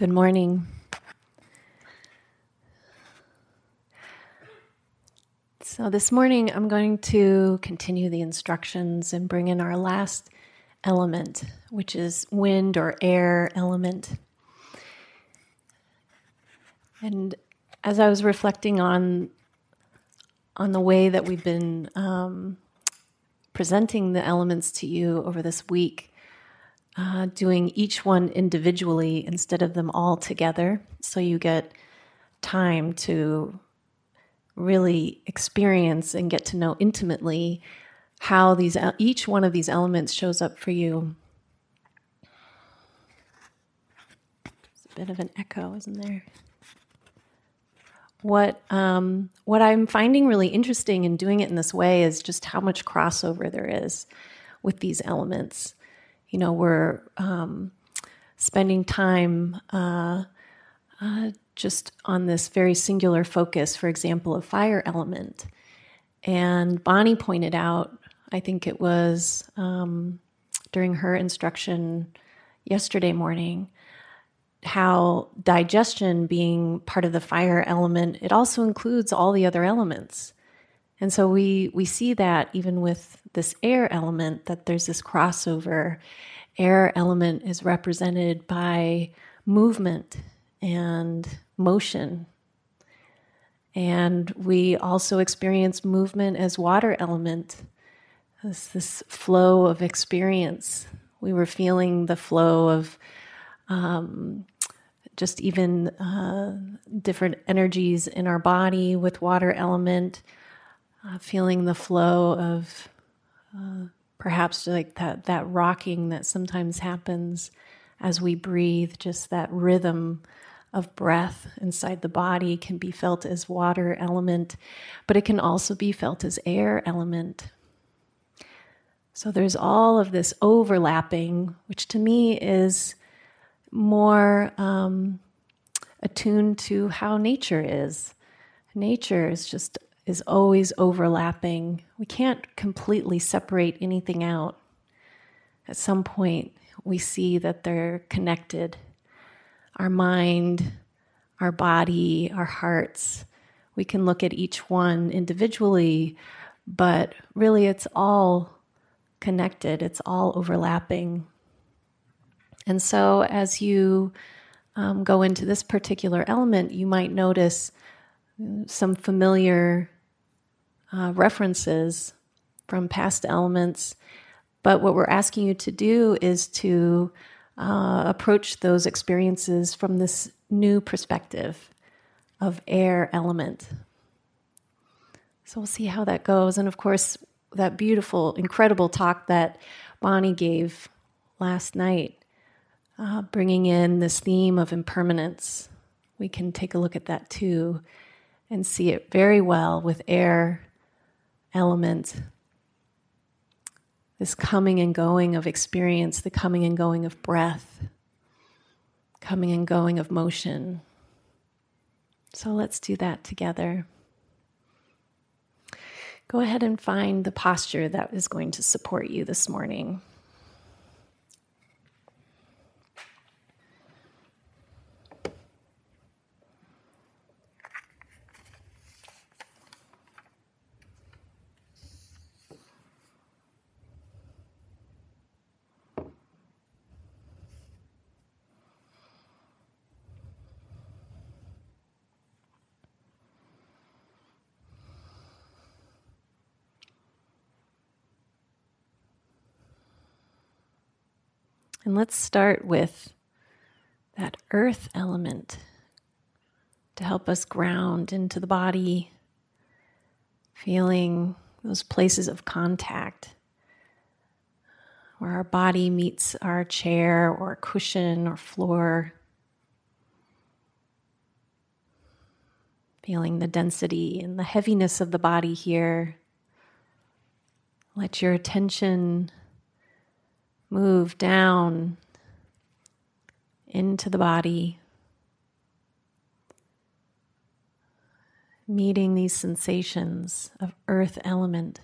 Good morning. So, this morning I'm going to continue the instructions and bring in our last element, which is wind or air element. And as I was reflecting on on the way that we've been um, presenting the elements to you over this week, uh, doing each one individually instead of them all together. So you get time to really experience and get to know intimately how these each one of these elements shows up for you. It's a bit of an echo, isn't there? What um, what I'm finding really interesting in doing it in this way is just how much crossover there is with these elements you know, we're um, spending time uh, uh, just on this very singular focus, for example, of fire element. And Bonnie pointed out, I think it was um, during her instruction yesterday morning, how digestion being part of the fire element, it also includes all the other elements. And so we we see that even with this air element that there's this crossover. Air element is represented by movement and motion. And we also experience movement as water element, as this flow of experience. We were feeling the flow of um, just even uh, different energies in our body with water element, uh, feeling the flow of uh, perhaps like that that rocking that sometimes happens as we breathe just that rhythm of breath inside the body can be felt as water element but it can also be felt as air element. So there's all of this overlapping which to me is more um, attuned to how nature is. Nature is just is always overlapping. We can't completely separate anything out. At some point, we see that they're connected. Our mind, our body, our hearts, we can look at each one individually, but really it's all connected, it's all overlapping. And so, as you um, go into this particular element, you might notice some familiar uh, references from past elements. But what we're asking you to do is to uh, approach those experiences from this new perspective of air element. So we'll see how that goes. And of course, that beautiful, incredible talk that Bonnie gave last night, uh, bringing in this theme of impermanence. We can take a look at that too and see it very well with air element. This coming and going of experience, the coming and going of breath, coming and going of motion. So let's do that together. Go ahead and find the posture that is going to support you this morning. And let's start with that earth element to help us ground into the body, feeling those places of contact where our body meets our chair or cushion or floor. Feeling the density and the heaviness of the body here. Let your attention move down into the body, meeting these sensations of earth element.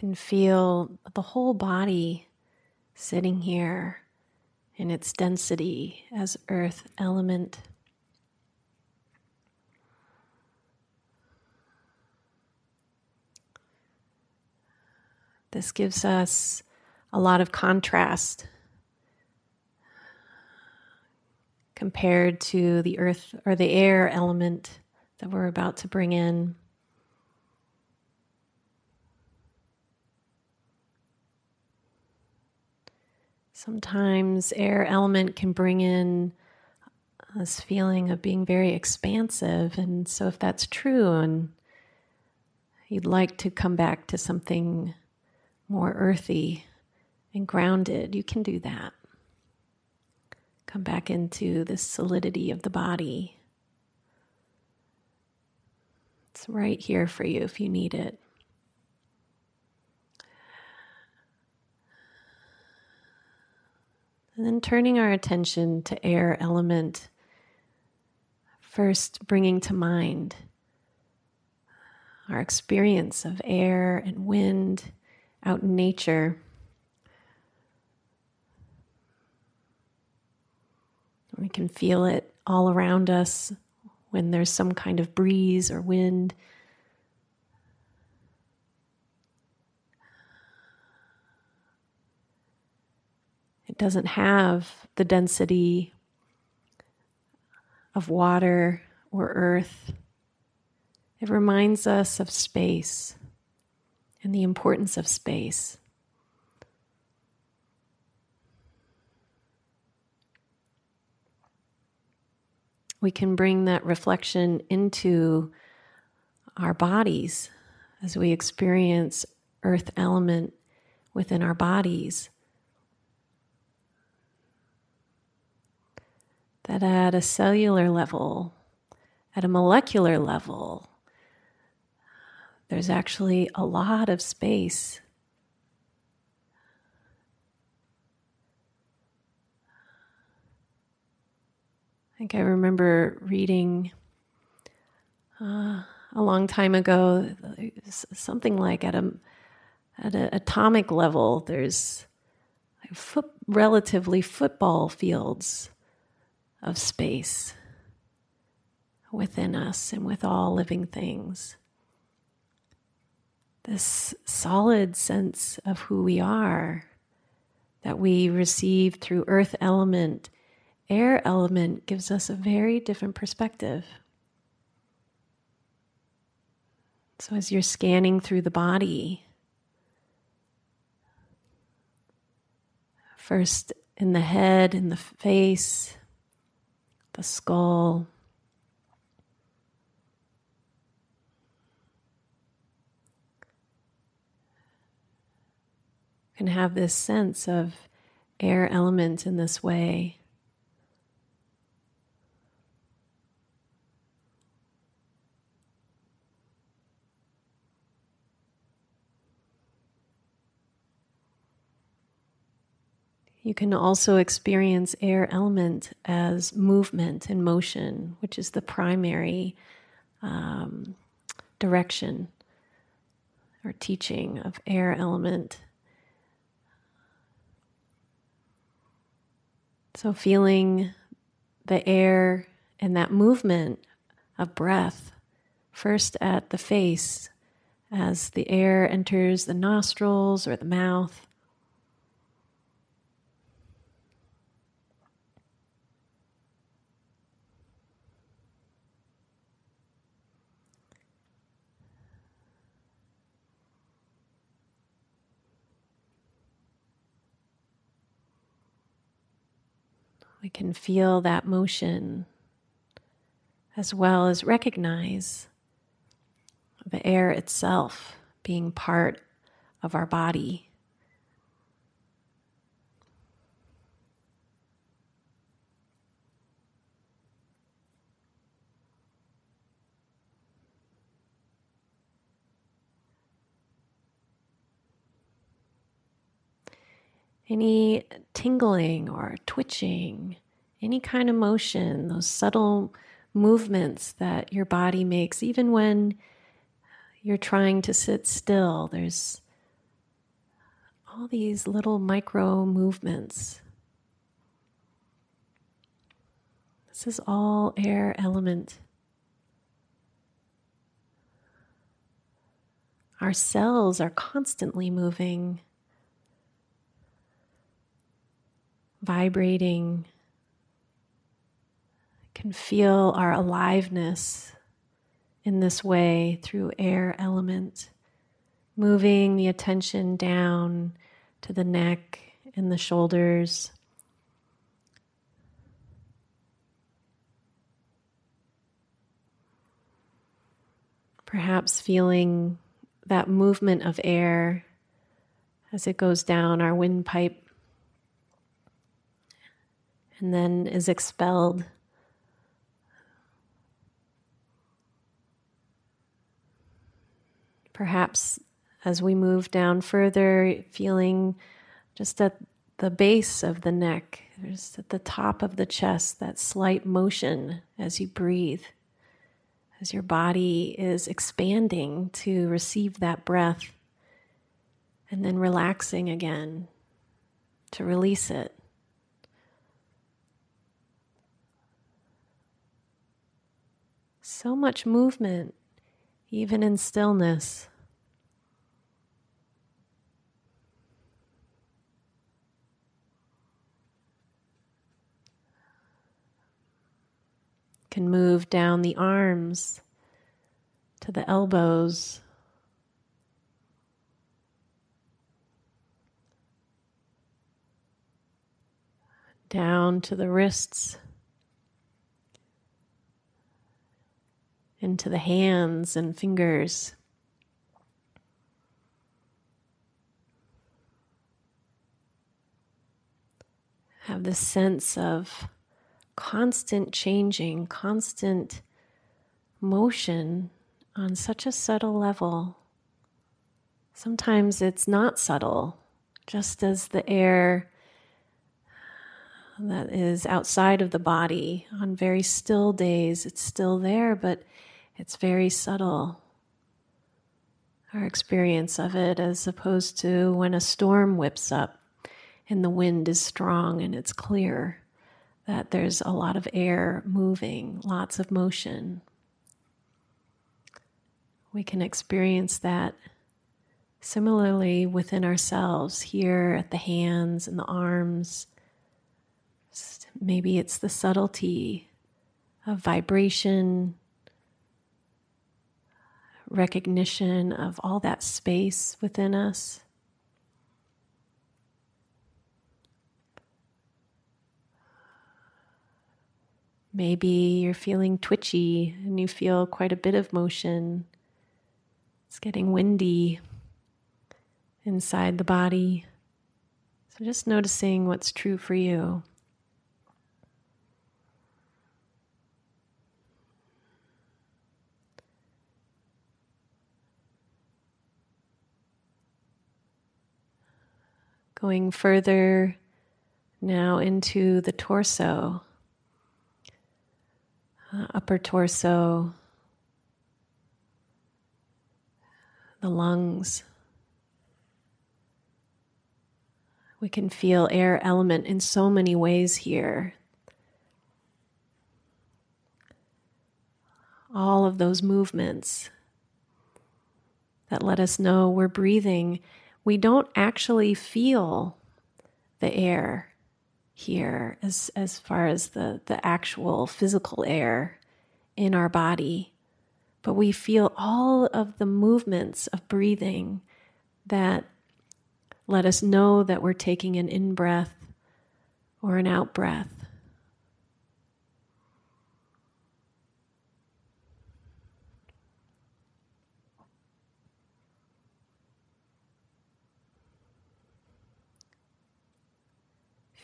Can feel the whole body sitting here in its density as earth element. This gives us a lot of contrast compared to the earth or the air element that we're about to bring in. Sometimes air element can bring in this feeling of being very expansive. And so, if that's true and you'd like to come back to something more earthy and grounded, you can do that. Come back into the solidity of the body. It's right here for you if you need it. And then turning our attention to air element, first bringing to mind our experience of air and wind out in nature. We can feel it all around us when there's some kind of breeze or wind. Doesn't have the density of water or earth. It reminds us of space and the importance of space. We can bring that reflection into our bodies as we experience earth element within our bodies. That at a cellular level, at a molecular level, there's actually a lot of space. I think I remember reading uh, a long time ago something like at a at an atomic level, there's foot, relatively football fields of space within us and with all living things. This solid sense of who we are that we receive through earth element, air element gives us a very different perspective. So, as you're scanning through the body, first in the head, in the face, the skull. Can have this sense of air element in this way. You can also experience air element as movement and motion, which is the primary um, direction or teaching of air element. So, feeling the air and that movement of breath, first at the face as the air enters the nostrils or the mouth Can feel that motion as well as recognize the air itself being part of our body. Any tingling or twitching, any kind of motion, those subtle movements that your body makes, even when you're trying to sit still, there's all these little micro movements. This is all air element. Our cells are constantly moving, vibrating. Can feel our aliveness in this way through air element, moving the attention down to the neck and the shoulders. Perhaps feeling that movement of air as it goes down our windpipe and then is expelled. Perhaps as we move down further, feeling just at the base of the neck, just at the top of the chest, that slight motion as you breathe, as your body is expanding to receive that breath, and then relaxing again to release it. So much movement, even in stillness. can move down the arms to the elbows. Down to the wrists, into the hands and fingers. Have this sense of constant changing, constant motion on such a subtle level. Sometimes it's not subtle, just as the air that is outside of the body on very still days, it's still there, but it's very subtle. Our experience of it, as opposed to when a storm whips up and the wind is strong and it's clear that there's a lot of air moving, lots of motion. We can experience that similarly within ourselves, here at the hands and the arms. Maybe it's the subtlety of vibration, recognition of all that space within us. Maybe you're feeling twitchy and you feel quite a bit of motion. It's getting windy inside the body. So just noticing what's true for you. Going further now into the torso uh, upper torso, the lungs. We can feel air element in so many ways here. All of those movements that let us know we're breathing. We don't actually feel the air here as as far as the the actual physical air in our body but we feel all of the movements of breathing that let us know that we're taking an in breath or an out breath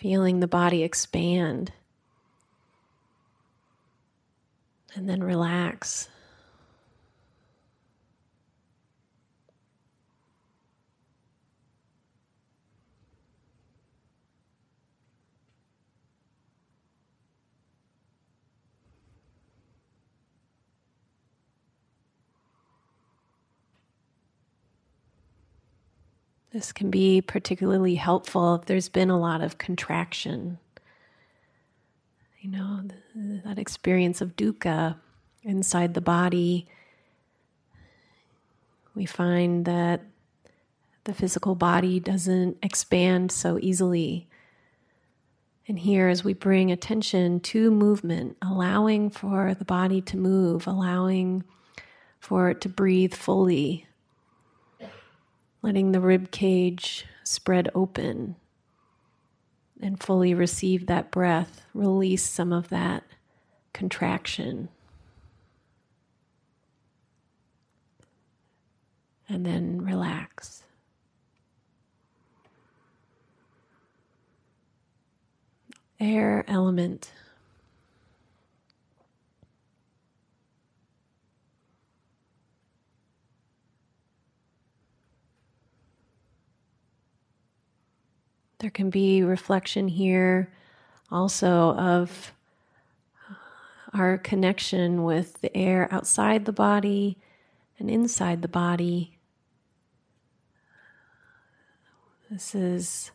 feeling the body expand and then relax. This can be particularly helpful if there's been a lot of contraction. You know, that experience of dukkha inside the body. We find that the physical body doesn't expand so easily. And here, as we bring attention to movement, allowing for the body to move, allowing for it to breathe fully, letting the rib cage spread open and fully receive that breath, release some of that contraction. And then relax. Air element. There can be reflection here also of uh, our connection with the air outside the body and inside the body. This is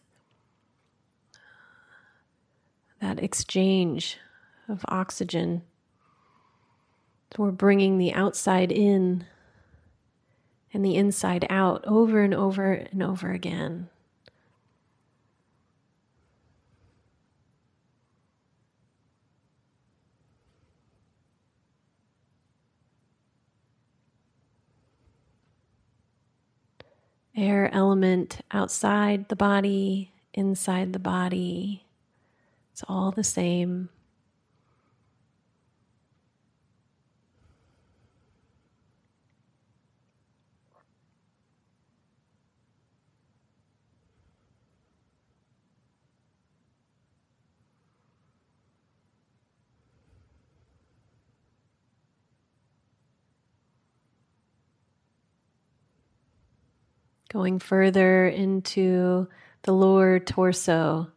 that exchange of oxygen. So we're bringing the outside in and the inside out over and over and over again. Air element outside the body, inside the body. It's all the same. Going further into the lower torso,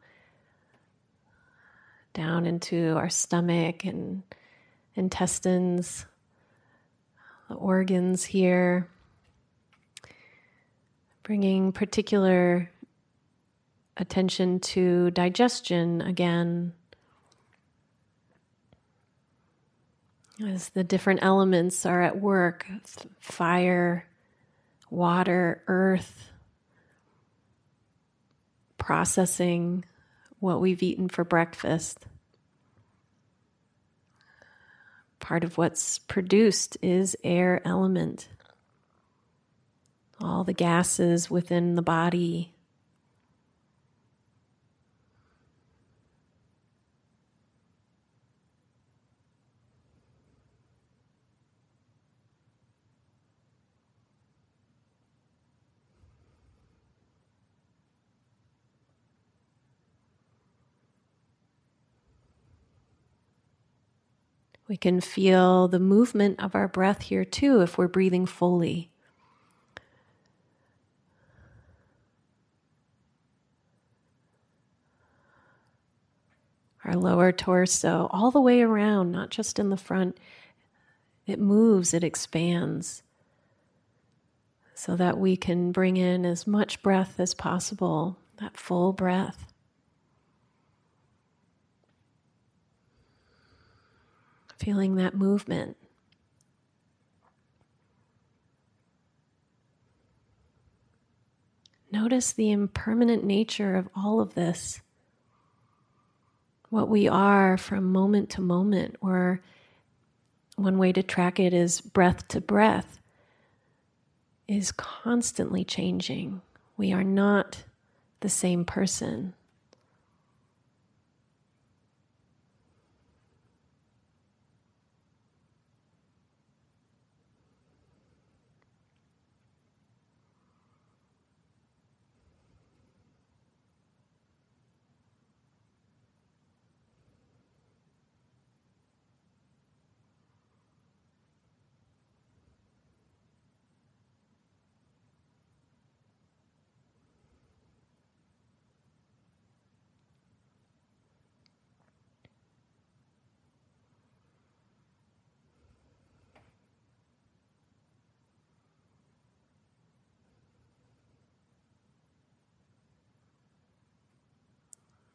down into our stomach and intestines, the organs here, bringing particular attention to digestion again. As the different elements are at work fire, water, earth, processing what we've eaten for breakfast. Part of what's produced is air element. All the gases within the body We can feel the movement of our breath here too if we're breathing fully. Our lower torso, all the way around, not just in the front, it moves, it expands so that we can bring in as much breath as possible, that full breath. Feeling that movement. Notice the impermanent nature of all of this. What we are from moment to moment, or one way to track it is breath to breath, is constantly changing. We are not the same person.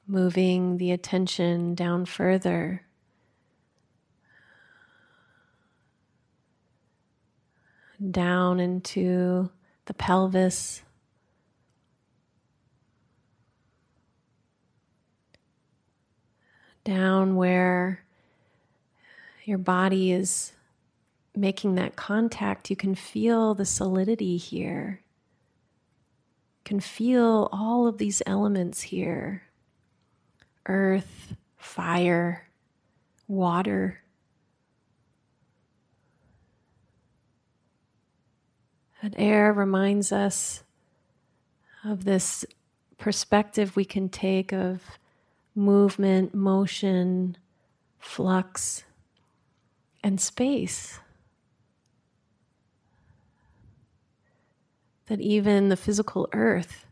Moving the attention down further. Down into the pelvis. Down where your body is making that contact, you can feel the solidity here. You can feel all of these elements here earth, fire, water. And air reminds us of this perspective we can take of movement, motion, flux, and space. That even the physical earth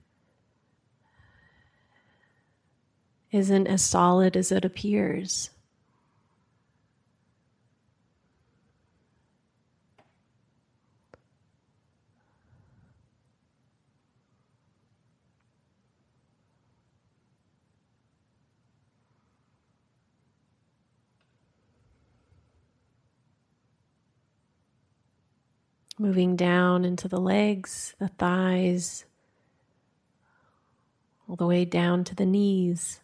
isn't as solid as it appears. Moving down into the legs, the thighs, all the way down to the knees.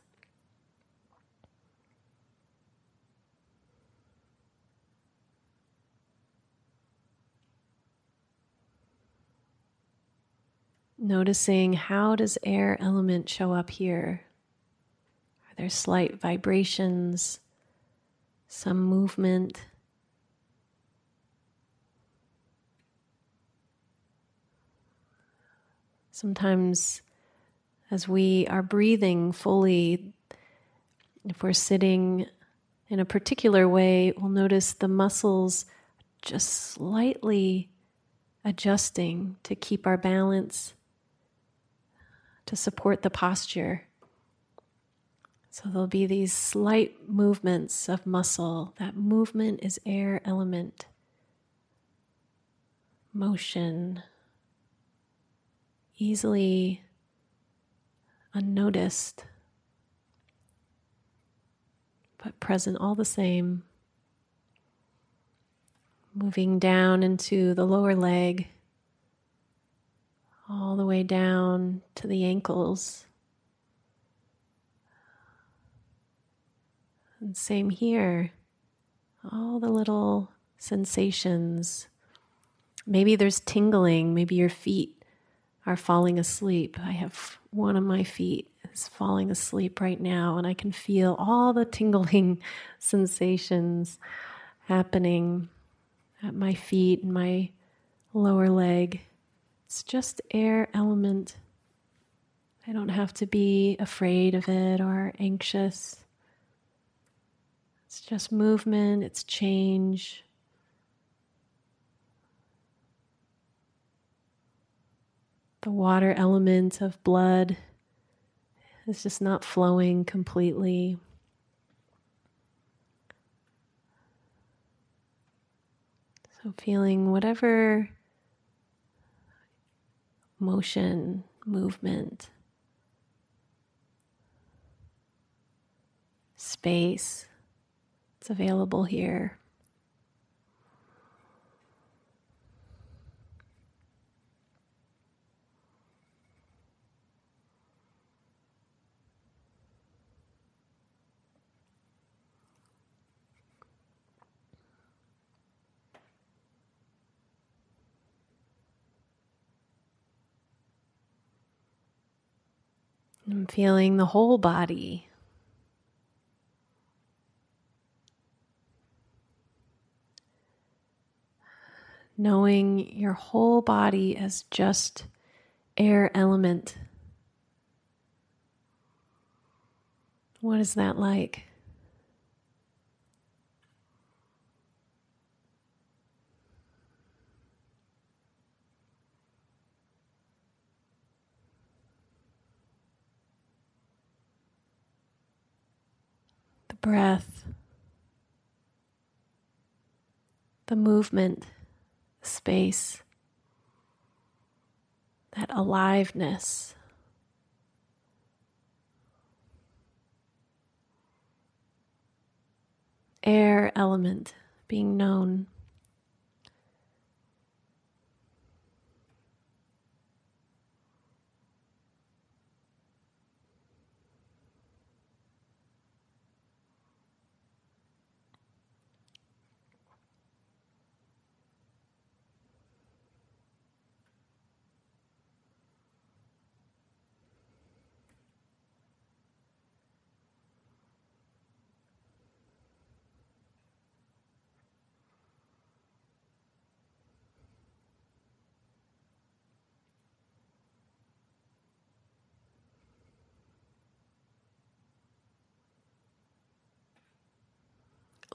Noticing how does air element show up here? Are there slight vibrations, some movement? Sometimes, as we are breathing fully, if we're sitting in a particular way, we'll notice the muscles just slightly adjusting to keep our balance to support the posture. So there'll be these slight movements of muscle. That movement is air element. Motion, easily unnoticed, but present all the same. Moving down into the lower leg all the way down to the ankles. And same here, all the little sensations. Maybe there's tingling, maybe your feet are falling asleep. I have one of my feet is falling asleep right now, and I can feel all the tingling sensations happening at my feet and my lower leg. It's just air element. I don't have to be afraid of it or anxious. It's just movement, it's change. The water element of blood is just not flowing completely. So, feeling whatever motion, movement, space. It's available here. I'm feeling the whole body. Knowing your whole body as just air element. What is that like? breath, the movement, the space, that aliveness. Air element being known.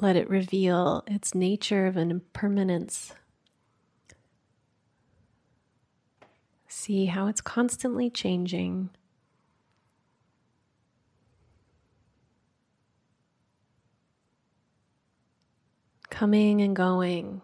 Let it reveal its nature of an impermanence. See how it's constantly changing. Coming and going.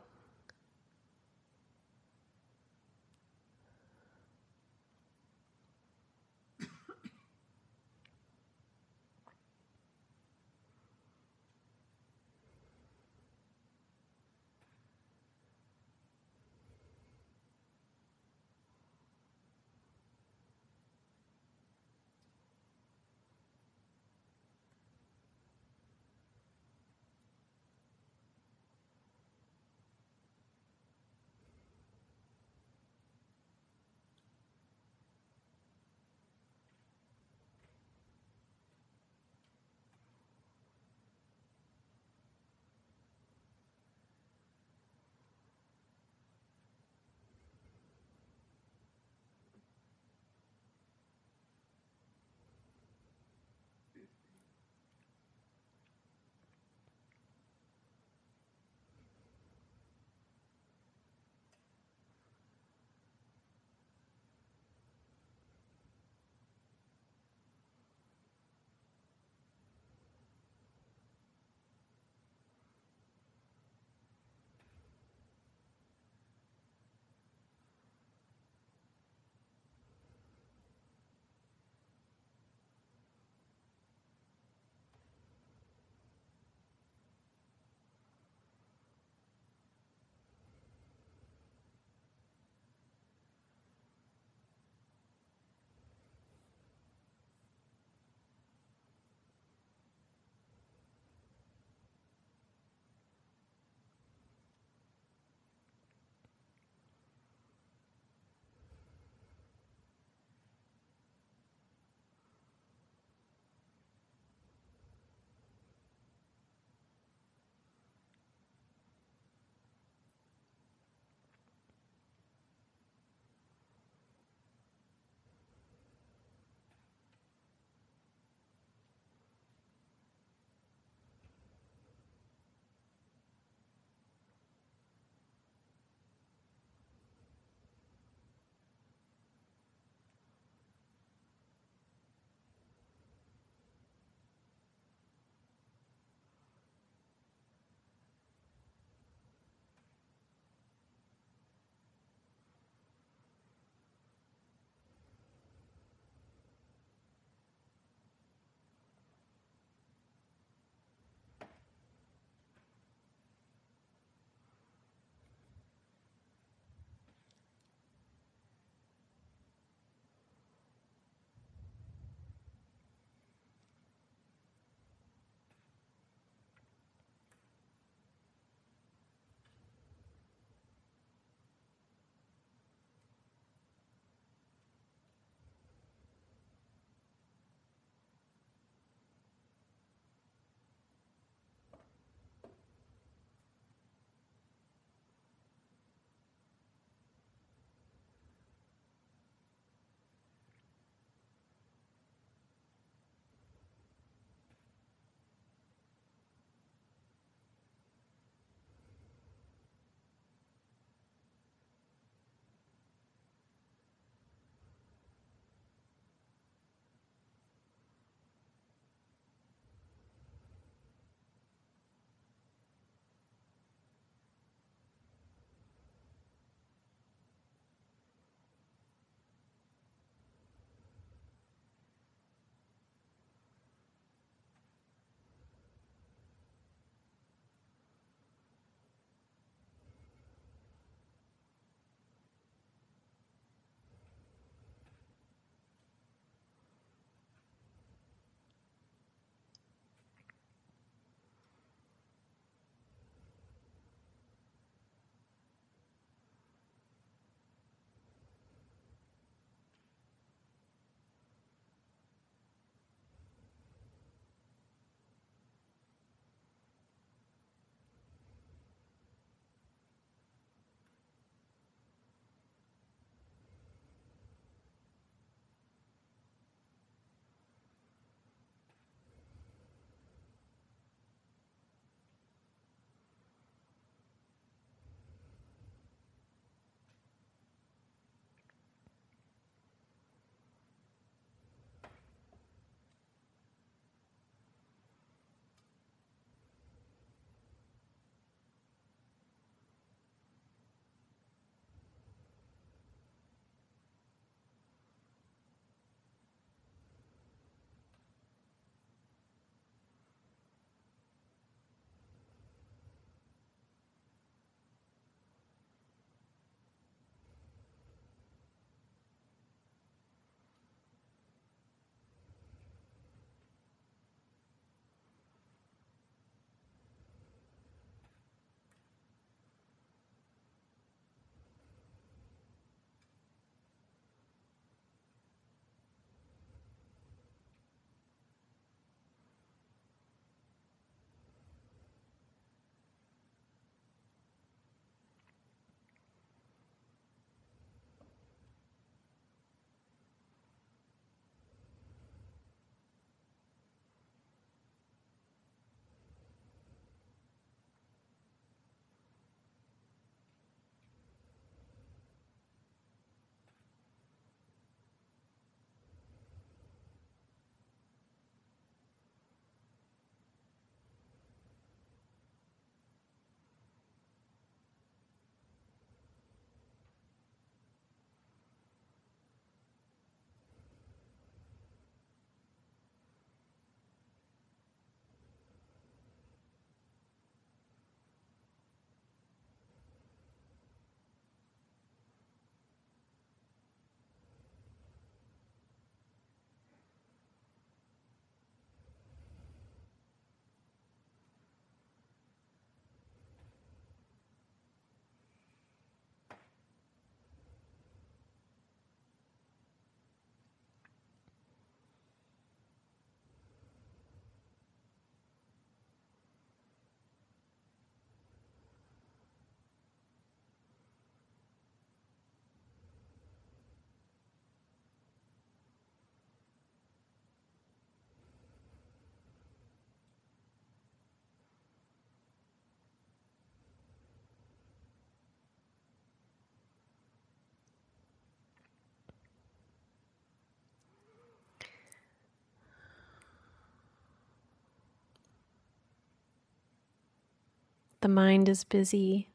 The mind is busy.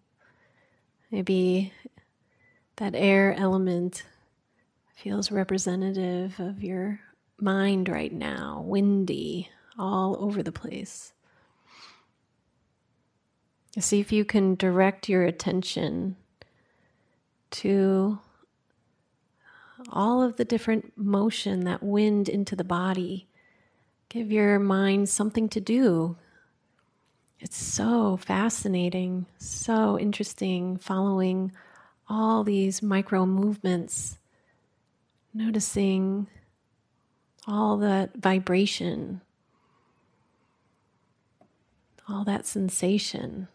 Maybe that air element feels representative of your mind right now, windy, all over the place. See if you can direct your attention to all of the different motion, that wind into the body. Give your mind something to do. It's so fascinating, so interesting following all these micro movements, noticing all that vibration, all that sensation.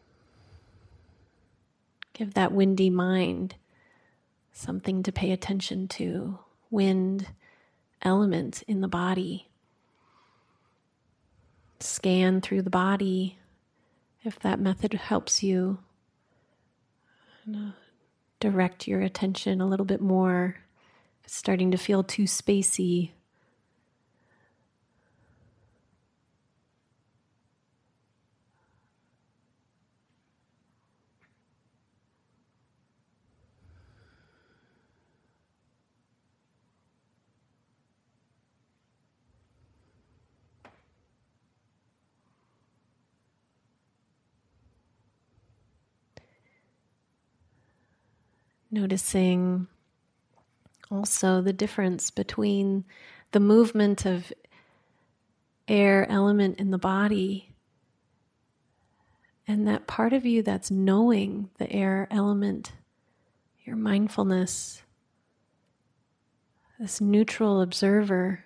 Give that windy mind something to pay attention to, wind element in the body. Scan through the body if that method helps you. Direct your attention a little bit more. Starting to feel too spacey. Noticing also the difference between the movement of air element in the body and that part of you that's knowing the air element, your mindfulness, this neutral observer.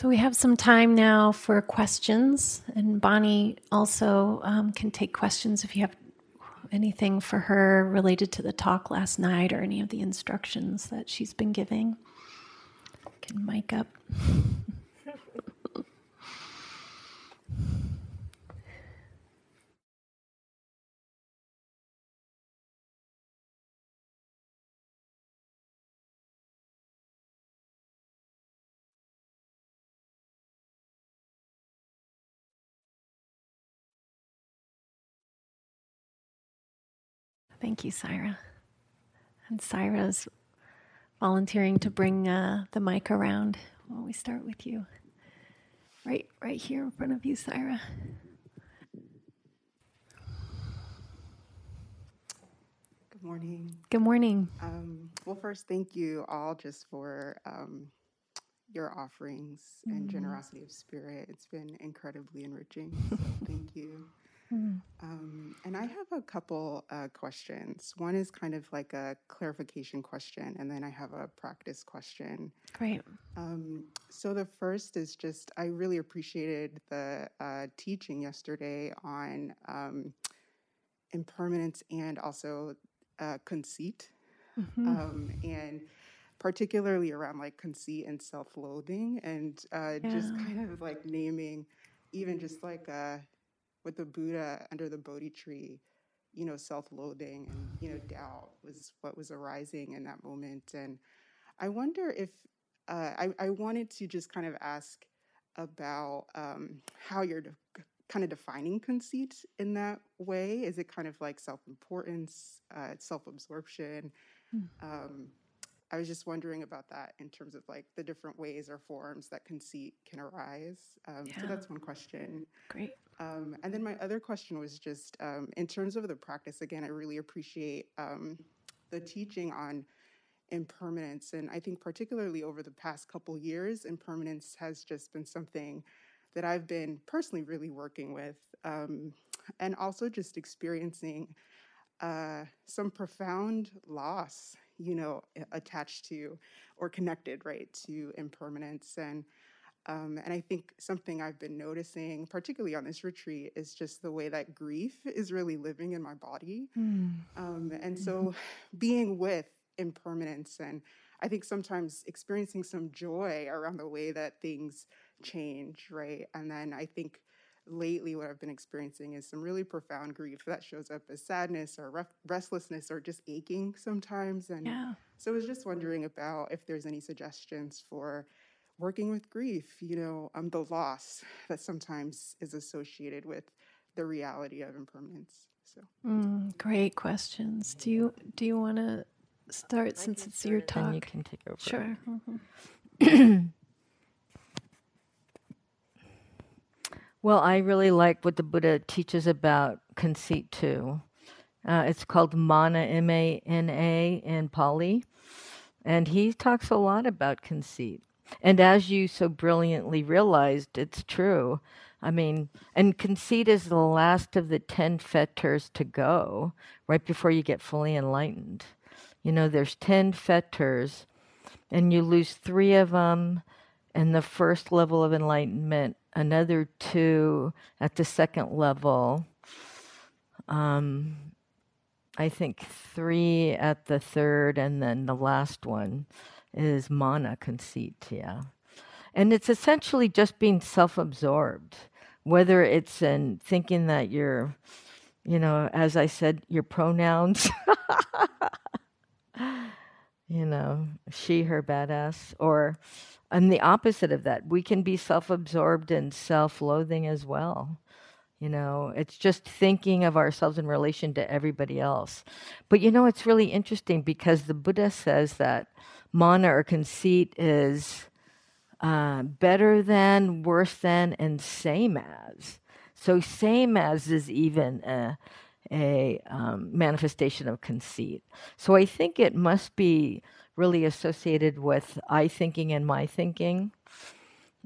So we have some time now for questions, and Bonnie also um, can take questions if you have anything for her related to the talk last night or any of the instructions that she's been giving. Can mic up. Thank you, Syra. And Syra's volunteering to bring uh, the mic around while we start with you. Right, right here in front of you, Syra. Good morning. Good morning. Um, well, first, thank you all just for um, your offerings and mm. generosity of spirit. It's been incredibly enriching. So thank you. Mm. Um, and I have a couple uh, questions. One is kind of like a clarification question, and then I have a practice question. Great. Um, so the first is just I really appreciated the uh, teaching yesterday on um, impermanence and also uh, conceit, mm-hmm. Um, and particularly around like conceit and self-loathing, and uh, yeah. just kind of like naming even just like a with the Buddha under the Bodhi tree, you know, self-loathing and you know doubt was what was arising in that moment. And I wonder if uh, I, I, wanted to just kind of ask about um, how you're de- kind of defining conceit in that way. Is it kind of like self-importance, uh, self-absorption? Mm. Um, I was just wondering about that in terms of like the different ways or forms that conceit can arise. Um, yeah. So that's one question. Great. Um, and then my other question was just um, in terms of the practice, again, I really appreciate um, the teaching on impermanence. And I think, particularly over the past couple years, impermanence has just been something that I've been personally really working with um, and also just experiencing uh, some profound loss you know, attached to or connected, right, to impermanence. And um, and I think something I've been noticing, particularly on this retreat, is just the way that grief is really living in my body. Mm. Um, and so mm-hmm. being with impermanence and I think sometimes experiencing some joy around the way that things change, right? And then I think lately what I've been experiencing is some really profound grief that shows up as sadness or ref- restlessness or just aching sometimes. And yeah. so I was just wondering about if there's any suggestions for working with grief, you know, um, the loss that sometimes is associated with the reality of impermanence. So mm, great questions. Do you do you want to start I since it's your talk? you can take over. Sure. Mm-hmm. Well, I really like what the Buddha teaches about conceit too. Uh, it's called Mana, M A N A, in Pali. And he talks a lot about conceit. And as you so brilliantly realized, it's true. I mean, and conceit is the last of the 10 fetters to go right before you get fully enlightened. You know, there's 10 fetters, and you lose three of them in the first level of enlightenment, another two at the second level. Um, I think three at the third, and then the last one is mana conceit, yeah. And it's essentially just being self absorbed, whether it's in thinking that you're, you know, as I said, your pronouns, you know, she, her, badass, or and the opposite of that, we can be self absorbed and self loathing as well. You know, it's just thinking of ourselves in relation to everybody else. But you know, it's really interesting because the Buddha says that mana or conceit is uh, better than, worse than, and same as. So, same as is even a, a um, manifestation of conceit. So, I think it must be really associated with I thinking and my thinking.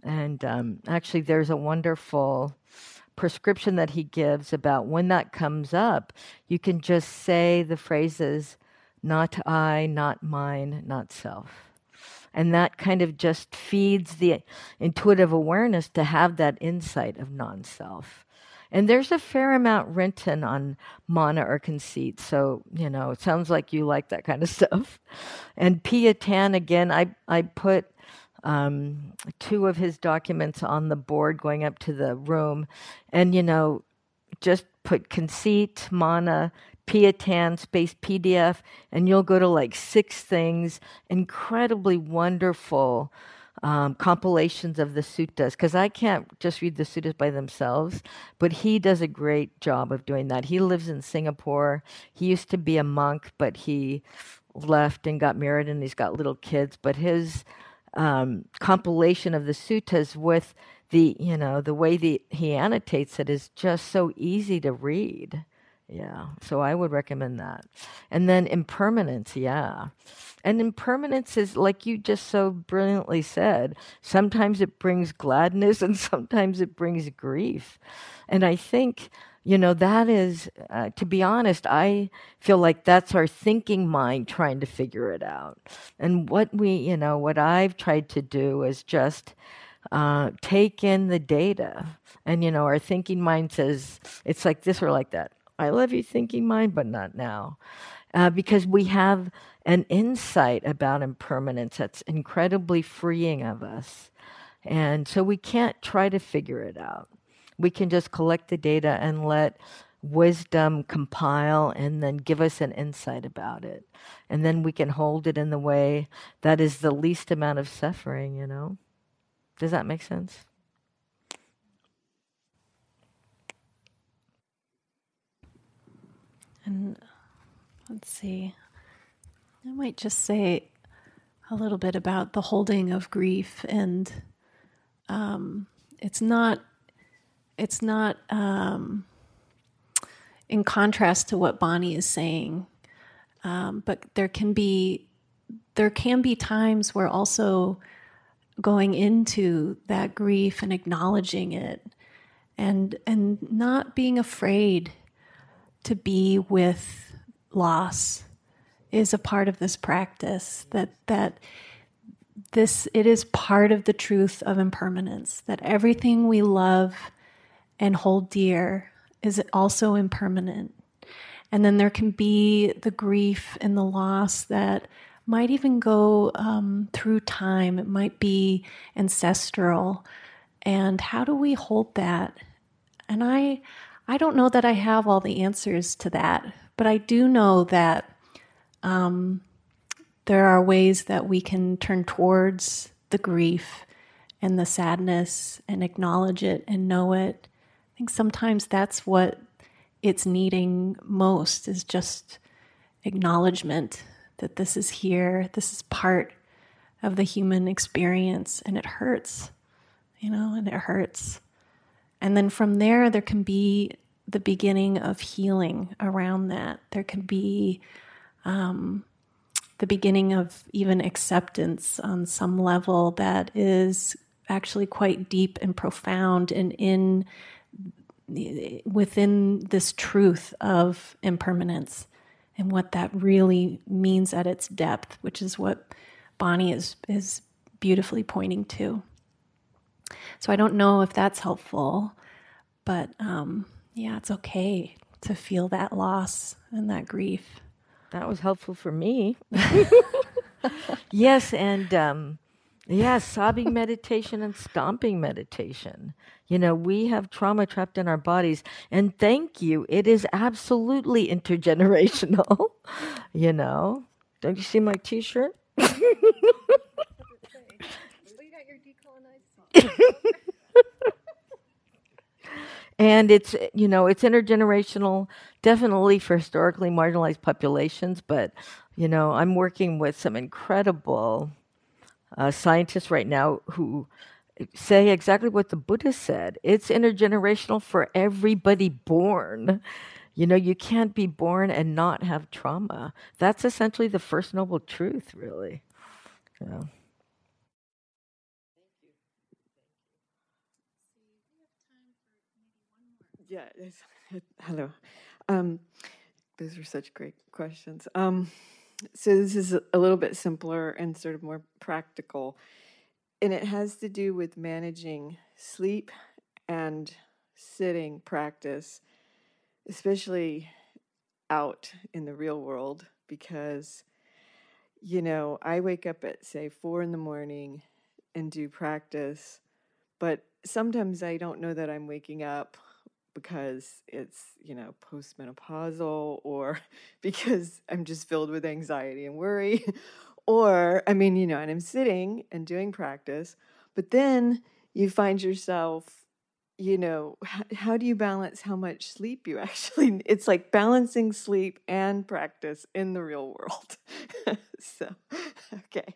And um, actually, there's a wonderful prescription that he gives about when that comes up, you can just say the phrases, not I, not mine, not self. And that kind of just feeds the intuitive awareness to have that insight of non self. And there's a fair amount written on mana or conceit. So, you know, it sounds like you like that kind of stuff. And Piya Tan, again, I, I put um, two of his documents on the board going up to the room. And, you know, just put conceit, mana, Piatan space PDF, and you'll go to like six things, incredibly wonderful um, compilations of the suttas. Because I can't just read the suttas by themselves, but he does a great job of doing that. He lives in Singapore. He used to be a monk, but he left and got married, and he's got little kids. But his um, compilation of the suttas with the you know the way the, he annotates it is just so easy to read yeah so i would recommend that. And then impermanence yeah. And impermanence is like you just so brilliantly said sometimes it brings gladness and sometimes it brings grief. And i think you know that is uh, to be honest i feel like that's our thinking mind trying to figure it out. And what we you know what i've tried to do is just uh, take in the data. And you know our thinking mind says it's like this or like that i love you thinking mind but not now uh, because we have an insight about impermanence that's incredibly freeing of us and so we can't try to figure it out we can just collect the data and let wisdom compile and then give us an insight about it. And then we can hold it in the way that is the least amount of suffering, you know? Does that make sense? And let's see, I might just say a little bit about the holding of grief. And um, it's not it's not um, in contrast to what Bonnie is saying, um, but there can be there can be times where also going into that grief and acknowledging it and and not being afraid to be with loss is a part of this practice that that this it is part of the truth of impermanence that everything we love and hold dear is also impermanent. And then there can be the grief and the loss that might even go um, through time. It might be ancestral. And how do we hold that? And I, I don't know that I have all the answers to that, but I do know that um, there are ways that we can turn towards the grief and the sadness and acknowledge it and know it I think sometimes that's what it's needing most is just acknowledgement that this is here, this is part of the human experience, and it hurts, you know, and it hurts. And then from there, there can be the beginning of healing around that. There can be um, the beginning of even acceptance on some level that is actually quite deep and profound and in within this truth of impermanence and what that really means at its depth, which is what Bonnie is is beautifully pointing to. So I don't know if that's helpful, but um, yeah, it's okay to feel that loss and that grief. That was helpful for me. yes, and um, yeah, sobbing meditation and stomping meditation. You know, we have trauma trapped in our bodies. And thank you. It is absolutely intergenerational. you know, don't you see my t and it's you know it's intergenerational definitely for historically marginalized populations but you know i'm working with some incredible uh, scientists right now who say exactly what the Buddha said. It's intergenerational for everybody born. You know, you can't be born and not have trauma. That's essentially the first noble truth, really. Yeah. Yeah. Hello. Um, those are such great questions. Um, so this is a little bit simpler and sort of more practical and it has to do with managing sleep and sitting practice, especially out in the real world, because, you know, I wake up at, say, four in the morning and do practice, but sometimes I don't know that I'm waking up because it's, you know, postmenopausal or because I'm just filled with anxiety and worry. or, I mean, you know, and I'm sitting and doing practice, but then you find yourself you know how, how do you balance how much sleep you actually it's like balancing sleep and practice in the real world so okay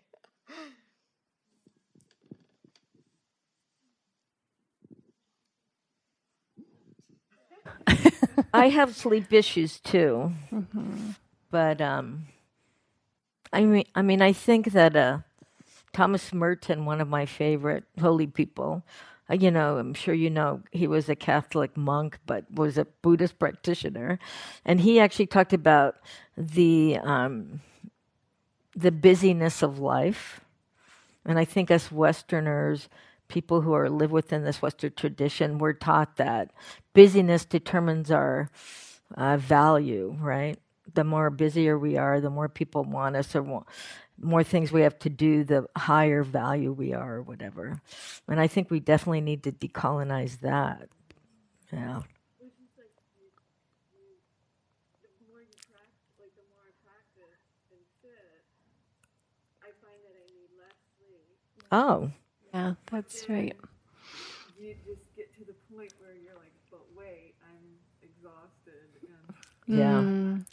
I have sleep issues too, mm-hmm. but um, I mean, I mean, I think that uh, Thomas Merton, one of my favorite holy people, uh, you know, I'm sure you know, he was a Catholic monk, but was a Buddhist practitioner, and he actually talked about the um, the busyness of life, and I think as Westerners people who are live within this Western tradition, we're taught that busyness determines our uh, value, right? The more busier we are, the more people want us, or more, more things we have to do, the higher value we are, or whatever. And I think we definitely need to decolonize that. Yeah. Oh. Yeah, that's right. You just get to the point where you're like, but wait, I'm exhausted. And yeah. Mm.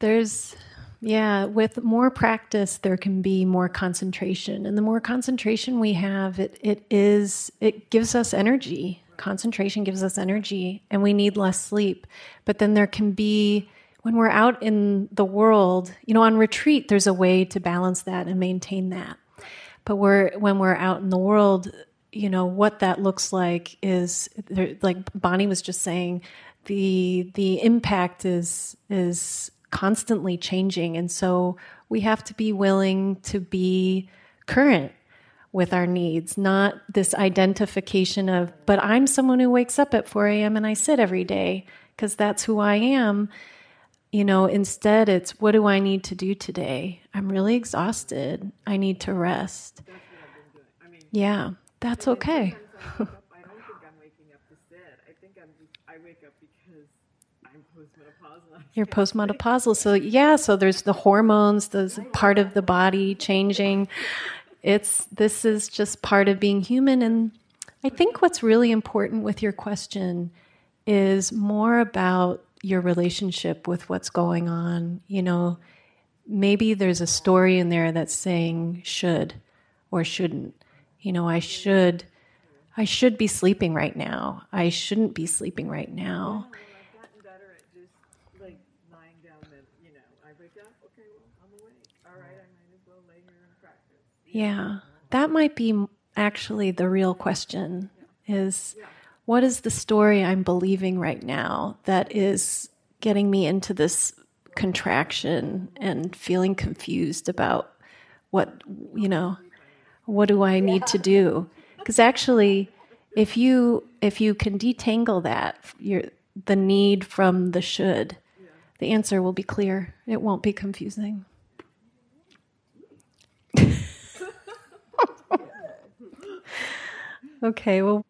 There's, yeah, with more practice, there can be more concentration. And the more concentration we have, it, it is, it gives us energy. Concentration gives us energy, and we need less sleep. But then there can be, when we're out in the world, you know, on retreat, there's a way to balance that and maintain that. But we're when we're out in the world, you know what that looks like is like Bonnie was just saying, the the impact is is constantly changing, and so we have to be willing to be current with our needs, not this identification of, but I'm someone who wakes up at 4 a.m. and I sit every day because that's who I am. You know, instead, it's what do I need to do today? I'm really exhausted. I need to rest. I mean, yeah, that's okay. I don't think I'm waking up to sit. I think I'm just, I wake up because I'm You're postmenopausal. So, yeah, so there's the hormones, there's part of the body changing. It's, this is just part of being human. And I think what's really important with your question is more about your relationship with what's going on. You know, maybe there's a story in there that's saying should or shouldn't. You know, I should I should be sleeping right now. I shouldn't be sleeping right now. Yeah, that might be actually the real question is what is the story I'm believing right now that is getting me into this contraction and feeling confused about what, you know, what do I need to do? Because actually, if you if you can detangle that, your the need from the should, the answer will be clear. It won't be confusing. Okay, well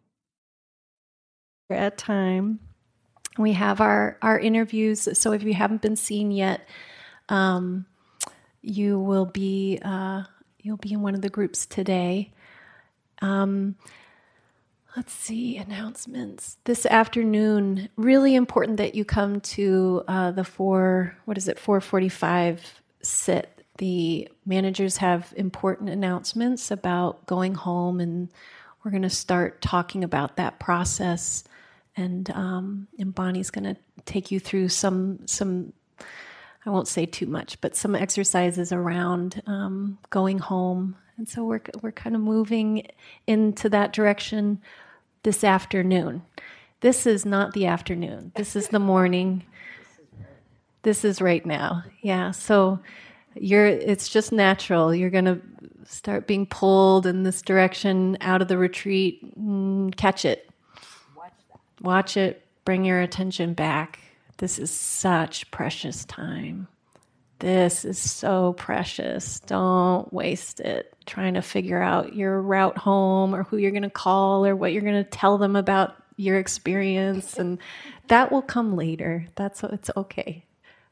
we're at time. We have our, our interviews. So if you haven't been seen yet, um, you will be uh, you'll be in one of the groups today. Um, let's see announcements this afternoon. Really important that you come to uh, the four. What is it? Four forty-five sit. The managers have important announcements about going home, and we're going to start talking about that process and um, and Bonnie's going to take you through some some. I won't say too much, but some exercises around um, going home, and so we're we're kind of moving into that direction this afternoon. This is not the afternoon. This is the morning. This is right now. Yeah. So you're. It's just natural. You're going to start being pulled in this direction out of the retreat. Catch it watch it, bring your attention back. This is such precious time. This is so precious. Don't waste it trying to figure out your route home or who you're going to call or what you're going to tell them about your experience. And that will come later. That's it's okay.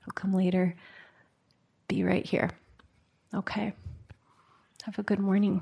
It'll come later. Be right here. Okay. Have a good morning.